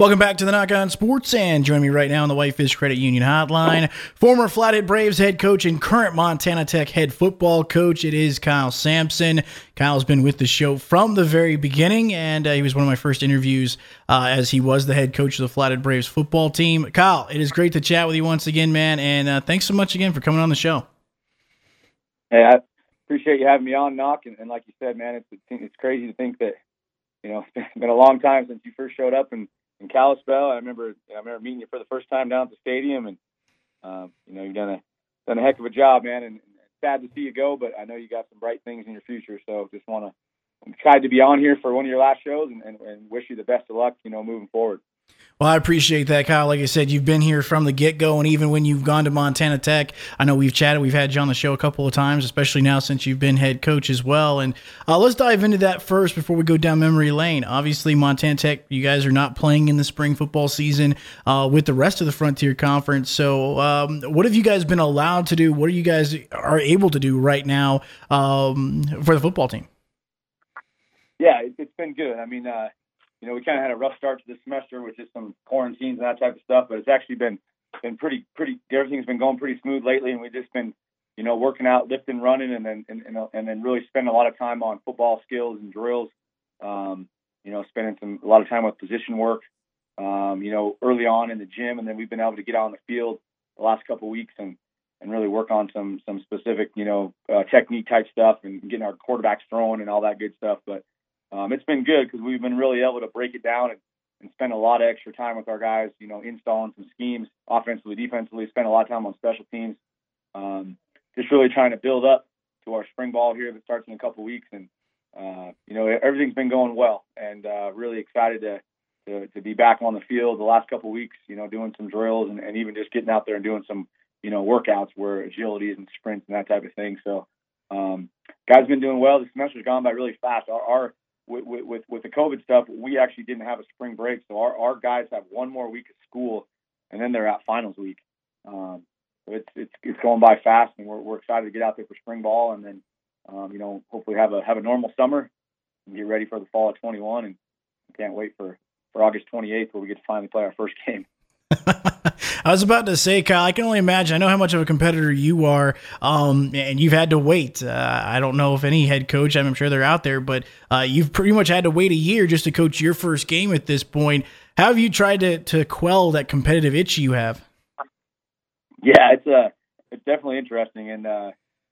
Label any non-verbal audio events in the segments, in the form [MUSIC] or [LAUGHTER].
Welcome back to the Nach On Sports, and join me right now on the Whitefish Credit Union Hotline. Former Flathead Braves head coach and current Montana Tech head football coach. It is Kyle Samson. Kyle's been with the show from the very beginning, and uh, he was one of my first interviews uh, as he was the head coach of the Flathead Braves football team. Kyle, it is great to chat with you once again, man, and uh, thanks so much again for coming on the show. Hey, I appreciate you having me on, Nach, and, and like you said, man, it's it's crazy to think that you know [LAUGHS] it's been a long time since you first showed up and in Kalispell. I remember I remember meeting you for the first time down at the stadium, and um, you know you've done a done a heck of a job, man. And, and sad to see you go, but I know you got some bright things in your future. So just want to I'm excited to be on here for one of your last shows, and, and, and wish you the best of luck, you know, moving forward. Well, I appreciate that, Kyle. Like I said, you've been here from the get go, and even when you've gone to Montana Tech, I know we've chatted, we've had you on the show a couple of times, especially now since you've been head coach as well. And uh, let's dive into that first before we go down memory lane. Obviously, Montana Tech, you guys are not playing in the spring football season uh, with the rest of the Frontier Conference. So, um, what have you guys been allowed to do? What are you guys are able to do right now um, for the football team? Yeah, it, has been good. I mean, uh, you know, we kind of had a rough start to the semester with just some quarantines and that type of stuff, but it's actually been been pretty pretty. Everything's been going pretty smooth lately, and we've just been, you know, working out, lifting, running, and then and, and, and then really spending a lot of time on football skills and drills. Um, you know, spending some a lot of time with position work. Um, you know, early on in the gym, and then we've been able to get out on the field the last couple of weeks and and really work on some some specific, you know, uh, technique type stuff and getting our quarterbacks throwing and all that good stuff. But um, it's been good because we've been really able to break it down and, and spend a lot of extra time with our guys, you know, installing some schemes offensively, defensively, spend a lot of time on special teams. Um, just really trying to build up to our spring ball here that starts in a couple weeks. And, uh, you know, everything's been going well and uh, really excited to, to, to be back on the field the last couple weeks, you know, doing some drills and, and even just getting out there and doing some, you know, workouts where agilities and sprints and that type of thing. So, um, guys been doing well. The semester's gone by really fast. Our, our with, with with the COVID stuff, we actually didn't have a spring break, so our our guys have one more week of school, and then they're at finals week. Um, so it's it's it's going by fast, and we're we're excited to get out there for spring ball, and then um, you know hopefully have a have a normal summer and get ready for the fall of 21, and can't wait for for August 28th where we get to finally play our first game. [LAUGHS] I was about to say, Kyle, I can only imagine. I know how much of a competitor you are, um, and you've had to wait. Uh, I don't know if any head coach, I'm sure they're out there, but uh, you've pretty much had to wait a year just to coach your first game at this point. How have you tried to, to quell that competitive itch you have? Yeah, it's uh, it's definitely interesting, and uh,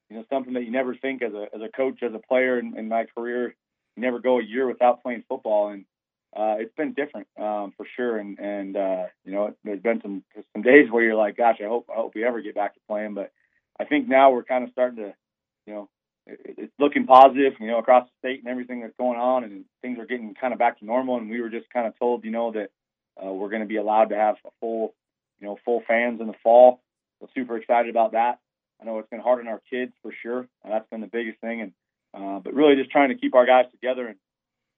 you know something that you never think as a as a coach, as a player in, in my career, you never go a year without playing football, and uh, it's been different um, for sure. And and uh, you know, there's been some some days where you're like, gosh, I hope I hope we ever get back to playing. But I think now we're kind of starting to, you know, it, it's looking positive, you know, across the state and everything that's going on, and things are getting kind of back to normal. And we were just kind of told, you know, that uh, we're going to be allowed to have a full, you know, full fans in the fall. So super excited about that. I know it's been hard on our kids for sure. And that's been the biggest thing. And uh, but really just trying to keep our guys together and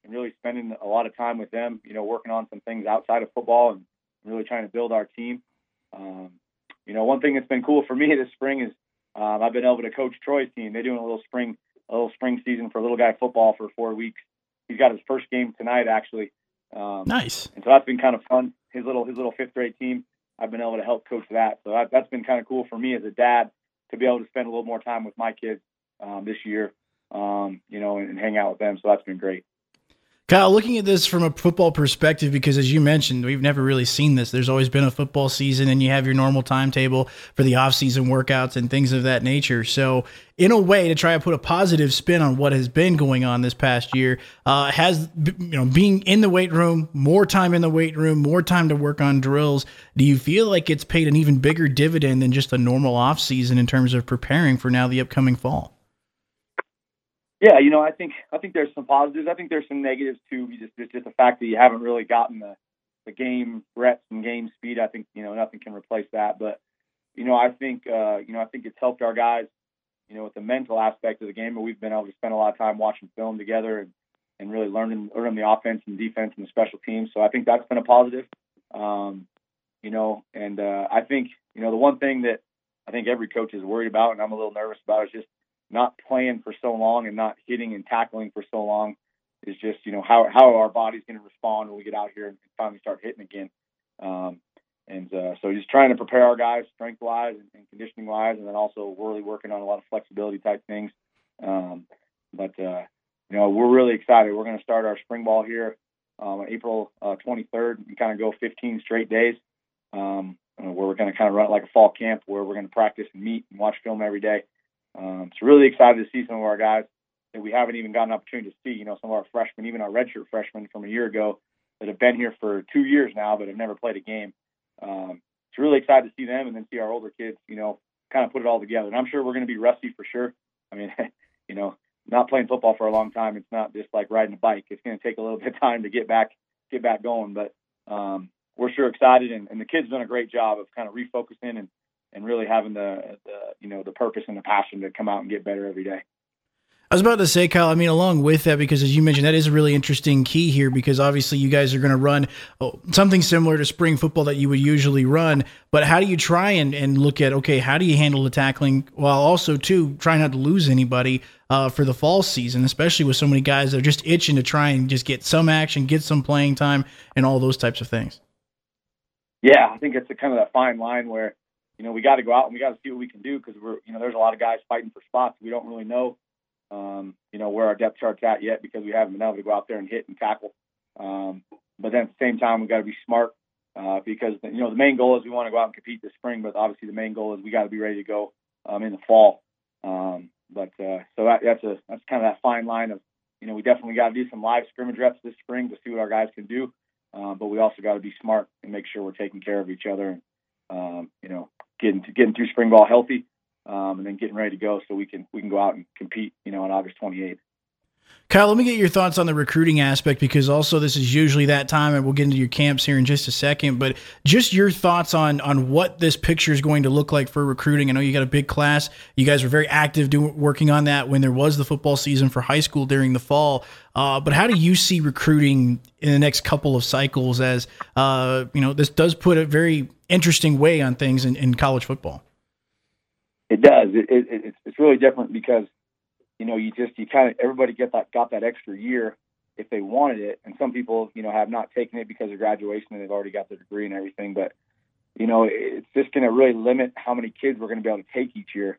and really spending a lot of time with them, you know, working on some things outside of football and really trying to build our team. Um, you know, one thing that's been cool for me [LAUGHS] this spring is um, I've been able to coach Troy's team. They're doing a little spring, a little spring season for little guy football for four weeks. He's got his first game tonight, actually. Um, nice. And so that's been kind of fun. His little his little fifth grade team. I've been able to help coach that. So that, that's been kind of cool for me as a dad to be able to spend a little more time with my kids um, this year. Um, you know, and, and hang out with them. So that's been great. Kyle, looking at this from a football perspective, because as you mentioned, we've never really seen this. There's always been a football season, and you have your normal timetable for the off-season workouts and things of that nature. So, in a way, to try to put a positive spin on what has been going on this past year, uh, has you know being in the weight room, more time in the weight room, more time to work on drills. Do you feel like it's paid an even bigger dividend than just a normal off-season in terms of preparing for now the upcoming fall? Yeah, you know, I think I think there's some positives. I think there's some negatives too. Just just, just the fact that you haven't really gotten the the game reps and game speed. I think you know nothing can replace that. But you know, I think uh, you know I think it's helped our guys. You know, with the mental aspect of the game, but we've been able to spend a lot of time watching film together and, and really learning learning the offense and defense and the special teams. So I think that's been a positive. Um, you know, and uh, I think you know the one thing that I think every coach is worried about, and I'm a little nervous about, is just not playing for so long and not hitting and tackling for so long. is just you know how how our body's going to respond when we get out here and finally start hitting again. Um, and uh, so just trying to prepare our guys strength wise and, and, conditioning wise, and then also really working on a lot of flexibility type things. Um, but uh, you know we're really excited. We're going to start our spring ball here um, April uh, 23rd and kind of go 15 straight days. Um, where we're going to kind of run it like a fall camp where we're going to practice and meet and watch film every day. Um, so really excited to see some of our guys that we haven't even gotten an opportunity to see. You know, some of our freshmen, even our redshirt freshmen from a year ago that have been here for two years now, but have never played a game. Um, it's really excited to see them and then see our older kids, you know, kind of put it all together. And I'm sure we're going to be rusty for sure. I mean, [LAUGHS] you know, not playing football for a long time, it's not just like riding a bike. It's going to take a little [LAUGHS] bit of time to get back, get back going. But um, we're sure excited, and, and the kids done a great job of kind of refocusing and and really having the, the you know the purpose and the passion to come out and get better every day. I was about to say, Kyle, I mean, along with that, because as you mentioned, that is a really interesting key here because obviously you guys are going to run oh, something similar to spring football that you would usually run. But how do you try and, and look at, okay, how do you handle the tackling while also, too, trying not to lose anybody uh, for the fall season, especially with so many guys that are just itching to try and just get some action, get some playing time, and all those types of things? Yeah, I think it's a kind of that fine line where, you know, we got to go out and we got to see what we can do because we're, you know, there's a lot of guys fighting for spots. We don't really know um, you know, where our depth chart's at yet because we haven't been able to go out there and hit and tackle. Um, but then at the same time, we got to be smart uh, because you know the main goal is we want to go out and compete this spring, but obviously the main goal is we got to be ready to go um, in the fall. Um, but uh, so that, that's a that's kind of that fine line of you know we definitely got to do some live scrimmage reps this spring to see what our guys can do, uh, but we also got to be smart and make sure we're taking care of each other and um, you know getting getting through spring ball healthy um, and then getting ready to go so we can we can go out and compete, you know, on August 28th. Kyle, let me get your thoughts on the recruiting aspect because also this is usually that time, and we'll get into your camps here in just a second. But just your thoughts on on what this picture is going to look like for recruiting. I know you got a big class. You guys were very active doing working on that when there was the football season for high school during the fall. Uh, but how do you see recruiting in the next couple of cycles? As uh, you know, this does put a very interesting way on things in, in college football. It does. It, it, it's it's really different because you know you just you kind of everybody get that got that extra year if they wanted it, and some people you know have not taken it because of graduation and they've already got their degree and everything. But you know it's just going to really limit how many kids we're going to be able to take each year.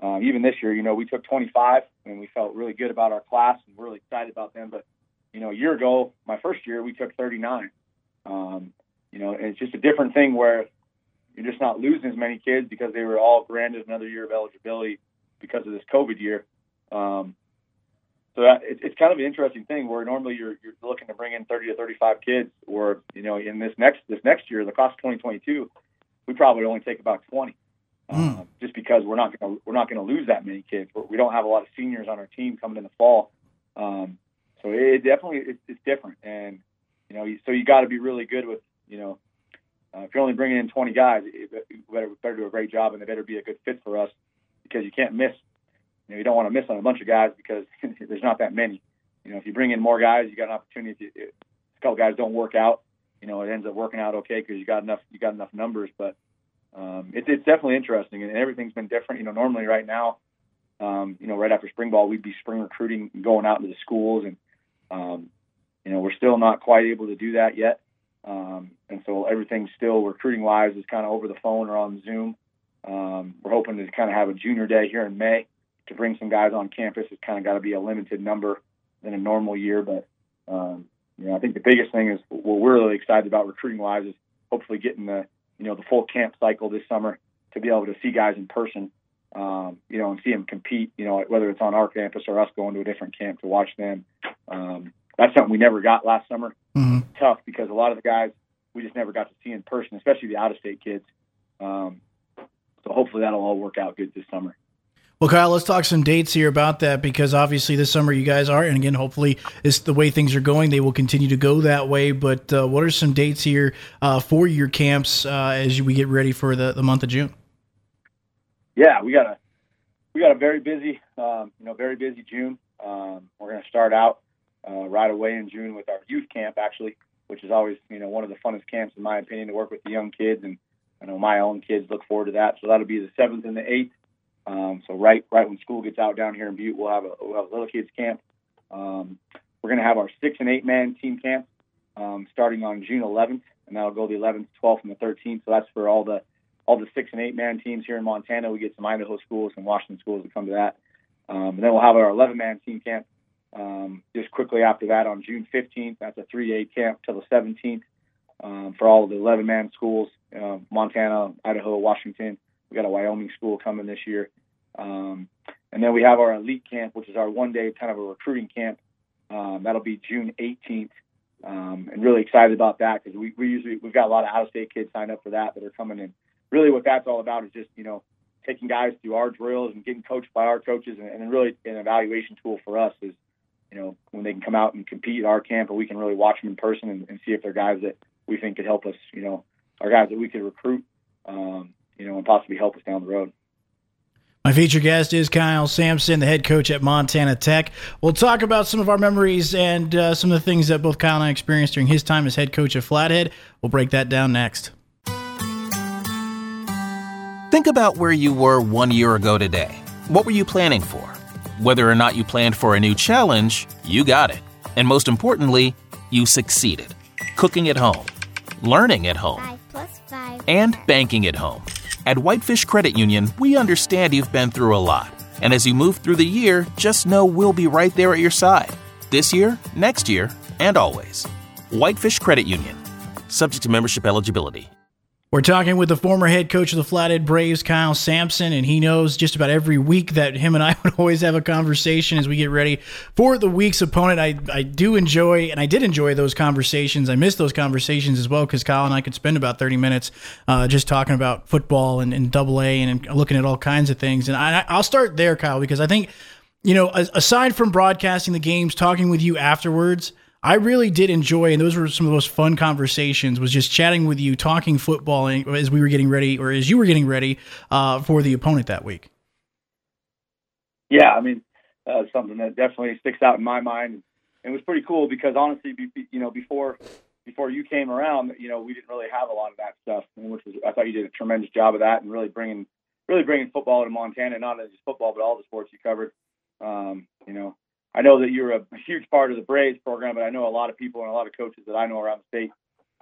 Um, even this year, you know, we took 25 and we felt really good about our class and really excited about them. But you know, a year ago, my first year, we took 39. Um, you know, it's just a different thing where you're just not losing as many kids because they were all granted another year of eligibility because of this COVID year. Um, so that, it, it's kind of an interesting thing where normally you're, you're looking to bring in 30 to 35 kids, or you know, in this next this next year, the class of 2022, we probably only take about 20, mm. um, just because we're not gonna we're not going to lose that many kids. We don't have a lot of seniors on our team coming in the fall, um, so it, definitely it, it's different, and you know, so you got to be really good with you know uh, if you're only bringing in 20 guys, you better, better do a great job, and they better be a good fit for us because you can't miss. You know, you don't want to miss on a bunch of guys because [LAUGHS] there's not that many. You know, if you bring in more guys, you got an opportunity. If, a couple guys don't work out, you know, it ends up working out okay because you got enough. You got enough numbers, but um, it, it's definitely interesting, and everything's been different. You know, normally right now, um, you know, right after spring ball, we'd be spring recruiting, going out into the schools, and um, you know, we're still not quite able to do that yet. Um, and so everything still recruiting wise is kind of over the phone or on Zoom. Um, we're hoping to kind of have a junior day here in May to bring some guys on campus. It's kind of got to be a limited number than a normal year, but um, you know I think the biggest thing is what we're really excited about recruiting wise is hopefully getting the you know the full camp cycle this summer to be able to see guys in person. Um, you know, and see them compete, you know, whether it's on our campus or us going to a different camp to watch them. Um, that's something we never got last summer. Tough because a lot of the guys we just never got to see in person, especially the out of state kids. Um, so hopefully that'll all work out good this summer. Well, Kyle, let's talk some dates here about that because obviously this summer you guys are, and again, hopefully it's the way things are going. They will continue to go that way. But uh, what are some dates here uh, for your camps uh, as we get ready for the, the month of June? Yeah, we got a we got a very busy, um, you know, very busy June. Um, we're going to start out uh, right away in June with our youth camp, actually, which is always you know one of the funnest camps in my opinion to work with the young kids, and I know my own kids look forward to that. So that'll be the seventh and the eighth. Um, so right right when school gets out down here in Butte, we'll have a we'll have a little kids camp. Um, we're going to have our six and eight man team camp um, starting on June 11th, and that'll go the 11th, 12th, and the 13th. So that's for all the all the six and eight man teams here in Montana. We get some Idaho schools and Washington schools to come to that. Um, and then we'll have our 11 man team camp um, just quickly after that on June 15th. That's a three day camp till the 17th um, for all of the 11 man schools uh, Montana, Idaho, Washington. We got a Wyoming school coming this year. Um, and then we have our elite camp, which is our one day kind of a recruiting camp. Um, that'll be June 18th. Um, and really excited about that because we, we usually we've got a lot of out of state kids signed up for that that are coming in. Really, what that's all about is just you know taking guys through our drills and getting coached by our coaches, and, and really an evaluation tool for us is you know when they can come out and compete at our camp, and we can really watch them in person and, and see if they're guys that we think could help us. You know, are guys that we could recruit. Um, you know, and possibly help us down the road. My featured guest is Kyle Samson, the head coach at Montana Tech. We'll talk about some of our memories and uh, some of the things that both Kyle and I experienced during his time as head coach at Flathead. We'll break that down next. Think about where you were one year ago today. What were you planning for? Whether or not you planned for a new challenge, you got it. And most importantly, you succeeded. Cooking at home, learning at home, five five. and banking at home. At Whitefish Credit Union, we understand you've been through a lot. And as you move through the year, just know we'll be right there at your side. This year, next year, and always. Whitefish Credit Union. Subject to membership eligibility. We're talking with the former head coach of the Flathead Braves, Kyle Samson, and he knows just about every week that him and I [LAUGHS] would always have a conversation as we get ready for the week's opponent. I, I do enjoy, and I did enjoy those conversations. I miss those conversations as well because Kyle and I could spend about 30 minutes uh, just talking about football and, and double A and, and, looking at all kinds of things. And I, I'll start there, Kyle, because I think, you know, aside from broadcasting the games, talking with you afterwards – I really did enjoy, and those were some of the most fun conversations. Was just chatting with you, talking football as we were getting ready, or as you were getting ready uh, for the opponent that week. Yeah, I mean, uh, something that definitely sticks out in my mind. It was pretty cool because honestly, be, you know, before before you came around, you know, we didn't really have a lot of that stuff, which was I thought you did a tremendous job of that and really bringing really bringing football to Montana, not just football, but all the sports you covered. Um, you know, I know that you're a huge part of the Braves program, but I know a lot of people and a lot of coaches that I know around the state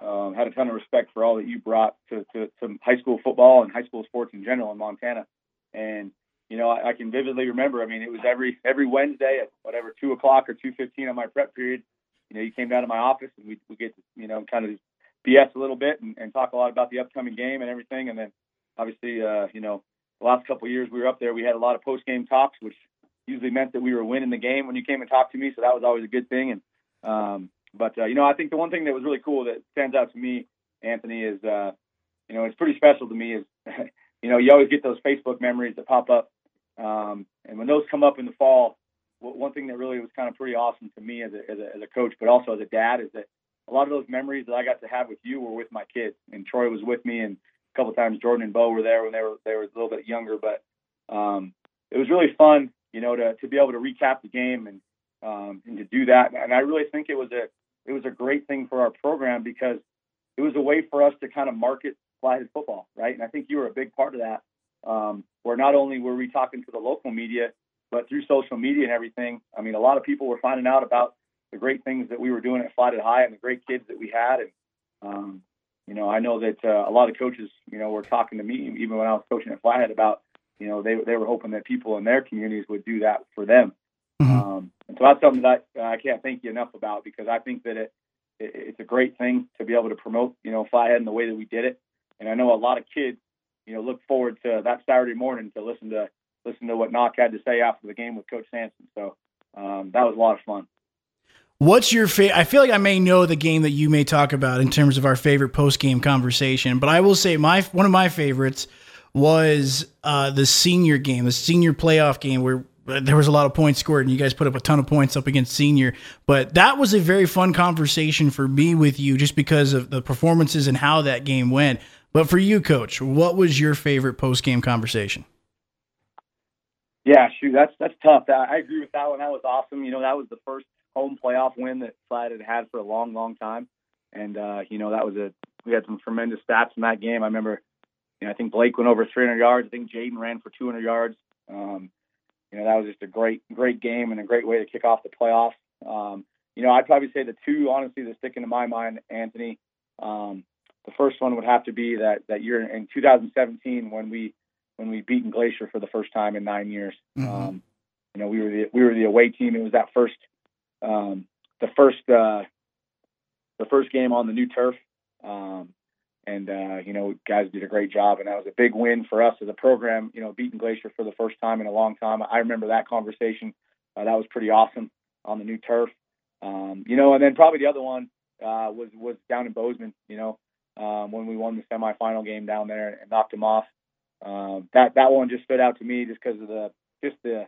um, had a ton of respect for all that you brought to, to, to high school football and high school sports in general in Montana. And you know, I, I can vividly remember. I mean, it was every every Wednesday at whatever two o'clock or two fifteen on my prep period. You know, you came down to my office and we we get to you know kind of BS a little bit and, and talk a lot about the upcoming game and everything. And then obviously, uh, you know, the last couple of years we were up there, we had a lot of post game talks, which usually meant that we were winning the game when you came and talked to me. So that was always a good thing. And um, but uh, you know, I think the one thing that was really cool that stands out to me, Anthony, is uh, you know, it's pretty special to me is [LAUGHS] you know, you always get those Facebook memories that pop up, um, and when those come up in the fall, one thing that really was kind of pretty awesome to me as a, as a as a coach, but also as a dad, is that a lot of those memories that I got to have with you were with my kids, and Troy was with me, and a couple times Jordan and Bo were there when they were they were a little bit younger, but um, it was really fun you know, to, to be able to recap the game and um, and to do that. And I really think it was a it was a great thing for our program because it was a way for us to kind of market Flathead football, right? And I think you were a big part of that. Um, where not only were we talking to the local media, but through social media and everything. I mean, a lot of people were finding out about the great things that we were doing at Flathead High and the great kids that we had. And um, you know, I know that uh, a lot of coaches, you know, were talking to me even when I was coaching at Flathead about you know, they they were hoping that people in their communities would do that for them. Mm-hmm. Um, and so that's something that I, I can't thank you enough about because I think that it, it it's a great thing to be able to promote, you know, Flathead in the way that we did it. And I know a lot of kids, you know, look forward to that Saturday morning to listen to listen to what Nach had to say after the game with Coach Samson. So um, that was a lot of fun. What's your favorite? I feel like I may know the game that you may talk about in terms of our favorite post game conversation, but I will say my one of my favorites was uh, the senior game, the senior playoff game where there was a lot of points scored and you guys put up a ton of points up against senior. But that was a very fun conversation for me with you just because of the performances and how that game went. But for you coach what was your favorite post-game conversation? Yeah shoot that's that's tough. I agree with that one. That was awesome. You know that was the first home playoff win that Flat had had for a long long time. And uh, you know that was a we had some tremendous stats in that game. I remember you know, I think Blake went over 300 yards. I think Jaden ran for 200 yards. Um, you know, that was just a great, great game and a great way to kick off the playoffs. Um, you know, I'd probably say the two, honestly, that stick into my mind, Anthony. Um, the first one would have to be that that year in 2017 when we when we beat Glacier for the first time in nine years. Mm-hmm. Um, you know, we were the we were the away team. It was that first um, the first uh, the first game on the new turf. Um, and uh, you know, guys did a great job, and that was a big win for us as a program. You know, beating Glacier for the first time in a long time. I remember that conversation. Uh, that was pretty awesome on the new turf. Um, you know, and then probably the other one uh, was was down in Bozeman. You know, um, when we won the semifinal game down there and knocked them off. Um, that that one just stood out to me just because of the just the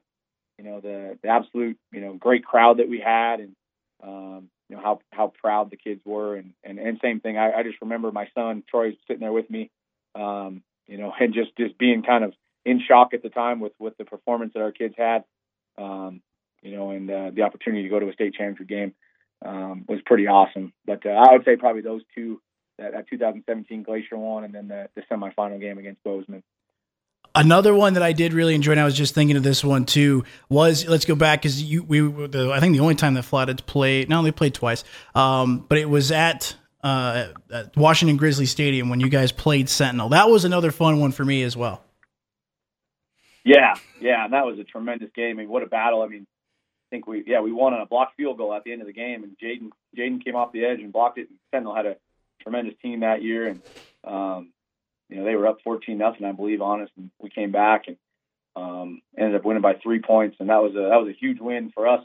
you know the the absolute you know great crowd that we had and um, know how how proud the kids were and and, and same thing I, I just remember my son Troy sitting there with me um, you know [LAUGHS] and just just being kind of in shock at the time with with the performance that our kids had um, you know and uh, the opportunity to go to a state championship game um, was pretty awesome but uh, I would say probably those two that, that 2017 Glacier one and then the, the semifinal game against Bozeman. Another one that I did really enjoy, and I was just thinking of this one too, was let's go back because you we the, I think the only time that Flatheads played, no, they played twice, um, but it was at, uh, at Washington Grizzly Stadium when you guys played Sentinel. That was another fun one for me as well. Yeah, yeah, and that was a tremendous game. I mean, what a battle! I mean, I think we yeah we won on a blocked field goal at the end of the game, and Jaden Jaden came off the edge and blocked it. And Sentinel had a tremendous team that year, and um, you know, they were up 14 nothing, I believe, honest, and we came back and um, ended up winning by three points, and that was a that was a huge win for us.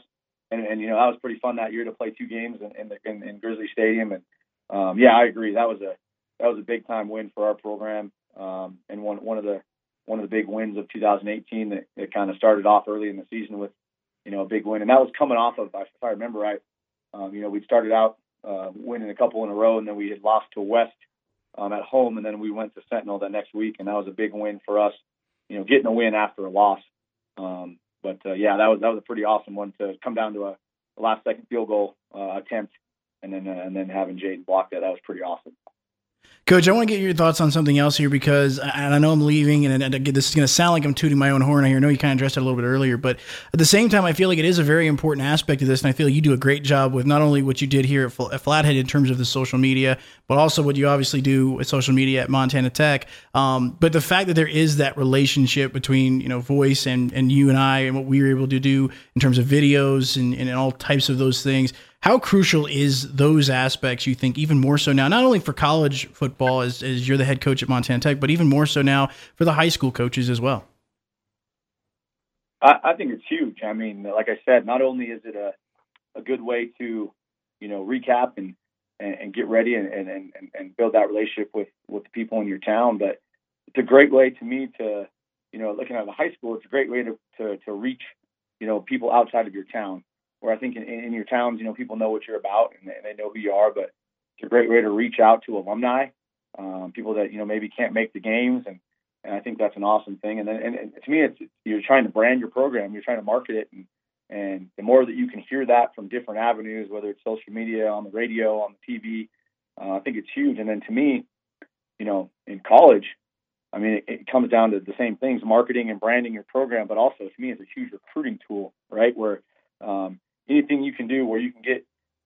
And, and you know, that was pretty fun that year to play two games in in, the, in, in Grizzly Stadium. And um, yeah, I agree, that was a that was a big time win for our program, um, and one one of the one of the big wins of 2018 that, that kind of started off early in the season with you know a big win, and that was coming off of if I remember right, um, you know, we started out uh, winning a couple in a row, and then we had lost to West um, at home, and then we went to Sentinel that next week, and that was a big win for us. You know, getting a win after a loss. Um, but uh, yeah, that was that was a pretty awesome one to come down to a, a last second field goal uh, attempt, and then uh, and then having Jaden block that. That was pretty awesome. Coach, I want to get your thoughts on something else here because, and I know I'm leaving, and, this is going to sound like I'm tooting my own horn. I know you kind of addressed it a little bit earlier, but at the same time, I feel like it is a very important aspect of this, and I feel you do a great job with not only what you did here at Flathead in terms of the social media, but also what you obviously do with social media at Montana Tech. Um, but the fact that there is that relationship between you know voice and and you and I, and what we were able to do in terms of videos and, and all types of those things how crucial is those aspects, you think, even more so now, not only for college football as, as you're the head coach at Montana Tech, but even more so now for the high school coaches as well? I, I think it's huge. I mean, like I said, not only is it a, a good way to, you know, recap and, and, and get ready and, and, and build that relationship with, with the people in your town, but it's a great way to me to, you know, looking at the high school, it's a great way to, to, to reach, you know, people outside of your town where I think in, in your towns, you know, people know what you're about and they, they know who you are. But it's a great way to reach out to alumni, um, people that you know maybe can't make the games, and and I think that's an awesome thing. And then and, and to me, it's you're trying to brand your program, you're trying to market it, and and the more that you can hear that from different avenues, whether it's social media, on the radio, on the TV, uh, I think it's huge. And then to me, you know, in college, I mean, it, it, comes down to the same things: marketing and branding your program, but also to me, it's a huge recruiting tool, right? Where um, anything you can do where you can get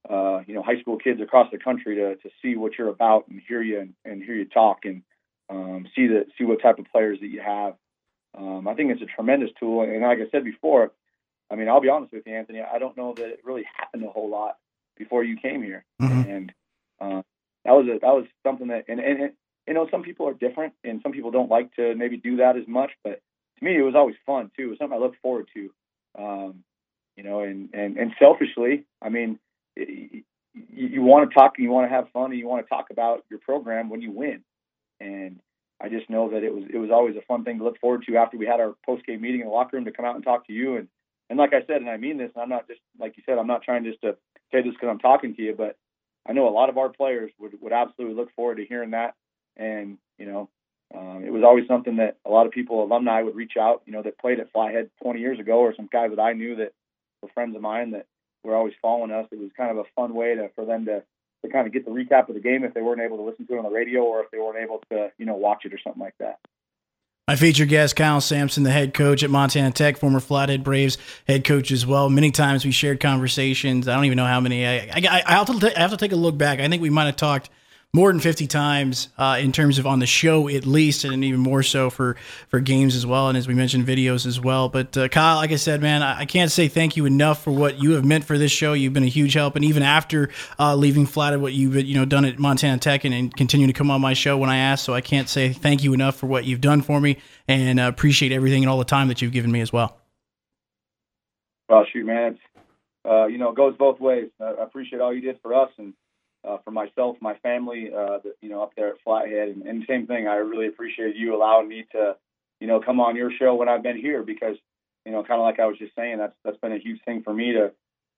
uh, you know high school kids across the country to to see what you're about and hear you and, and hear you talk and um, see the see what type of players that you have. Um, I think it's a tremendous tool. And like I said before, I mean, I'll be honest with you, Anthony. I don't know that it really happened a whole lot before you came here, mm-hmm. and uh, that was a, that was something that and, and you know some people are different and some people don't like to maybe do that as much, but to me it was always fun too. It was something I looked forward to. Um, you know, and and and selfishly, I mean, you, you want to talk, and you want to have fun, and you want to talk about your program when you win. And I just know that it was it was always a fun thing to look forward to after we had our post game meeting in the locker room to come out and talk to you. And and like I said, and I mean this, and I'm not just like you said, I'm not trying just to say this because I'm talking to you, but I know a lot of our players would would absolutely look forward to hearing that. And you know, um, it was always something that a lot of people, alumni, would reach out. You know, that played at Flathead 20 years ago, or some guys that I knew that friends of mine that were always following us. It was kind of a fun way to for them to to kind of get the recap of the game if they weren't able to listen to it on the radio or if they weren't able to you know watch it or something like that. My featured guest, Kyle Samson, the head coach at Montana Tech, former Flathead Braves head coach as well. Many times we shared conversations. I don't even know how many. I, I, I, t- I have to take a look back. I think we might have talked more than 50 times uh, in terms of on the show at least and even more so for for games as well and as we mentioned videos as well. But uh, kyle like i said man I, I, can't say thank you enough for what you have meant for this show. You've been a huge help and even after uh, leaving flat what you've you know done at montana tech and, and continue to come on my show when i ask so i can't say thank you enough for what you've done for me and uh, appreciate everything and all the time that you've given me as well. Well shoot man uh, you know it goes both ways. I appreciate all you did for us and uh, for myself, my family, uh, the, you know, up there at Flathead, and, and same thing. I really appreciate you allowing me to, you know, come on your show when I've been here because, you know, kind of like I was just saying, that's that's been a huge thing for me to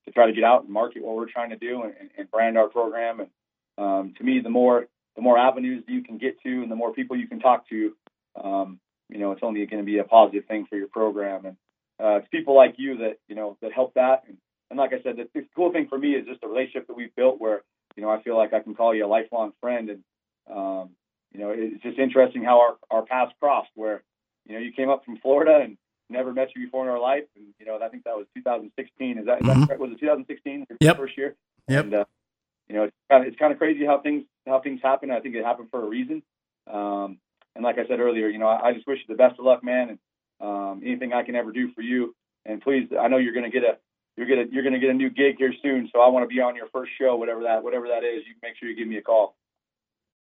to try to get out and market what we're trying to do and, and brand our program. And um, to me, the more the more avenues you can get to, and the more people you can talk to, um, you know, it's only going to be a positive thing for your program. And uh, it's people like you that you know that help that. And, and like I said, the, the cool thing for me is just the relationship that we've built where you know, I feel like I can call you a lifelong friend. And, um, you know, it's just interesting how our, our paths crossed where, you know, you came up from Florida and never met you before in our life. And, you know, I think that was 2016. Is that, mm-hmm. is that was it 2016? Yep. First year. Yep. And, uh, you know, it's kind of, it's kind of crazy how things, how things happen. I think it happened for a reason. Um, and like I said earlier, you know, I, I just wish you the best of luck, man. And, um, anything I can ever do for you. And please, I know you're going to get a, you're gonna you're gonna get a new gig here soon. So I want to be on your first show, whatever that whatever that is. You make sure you give me a call.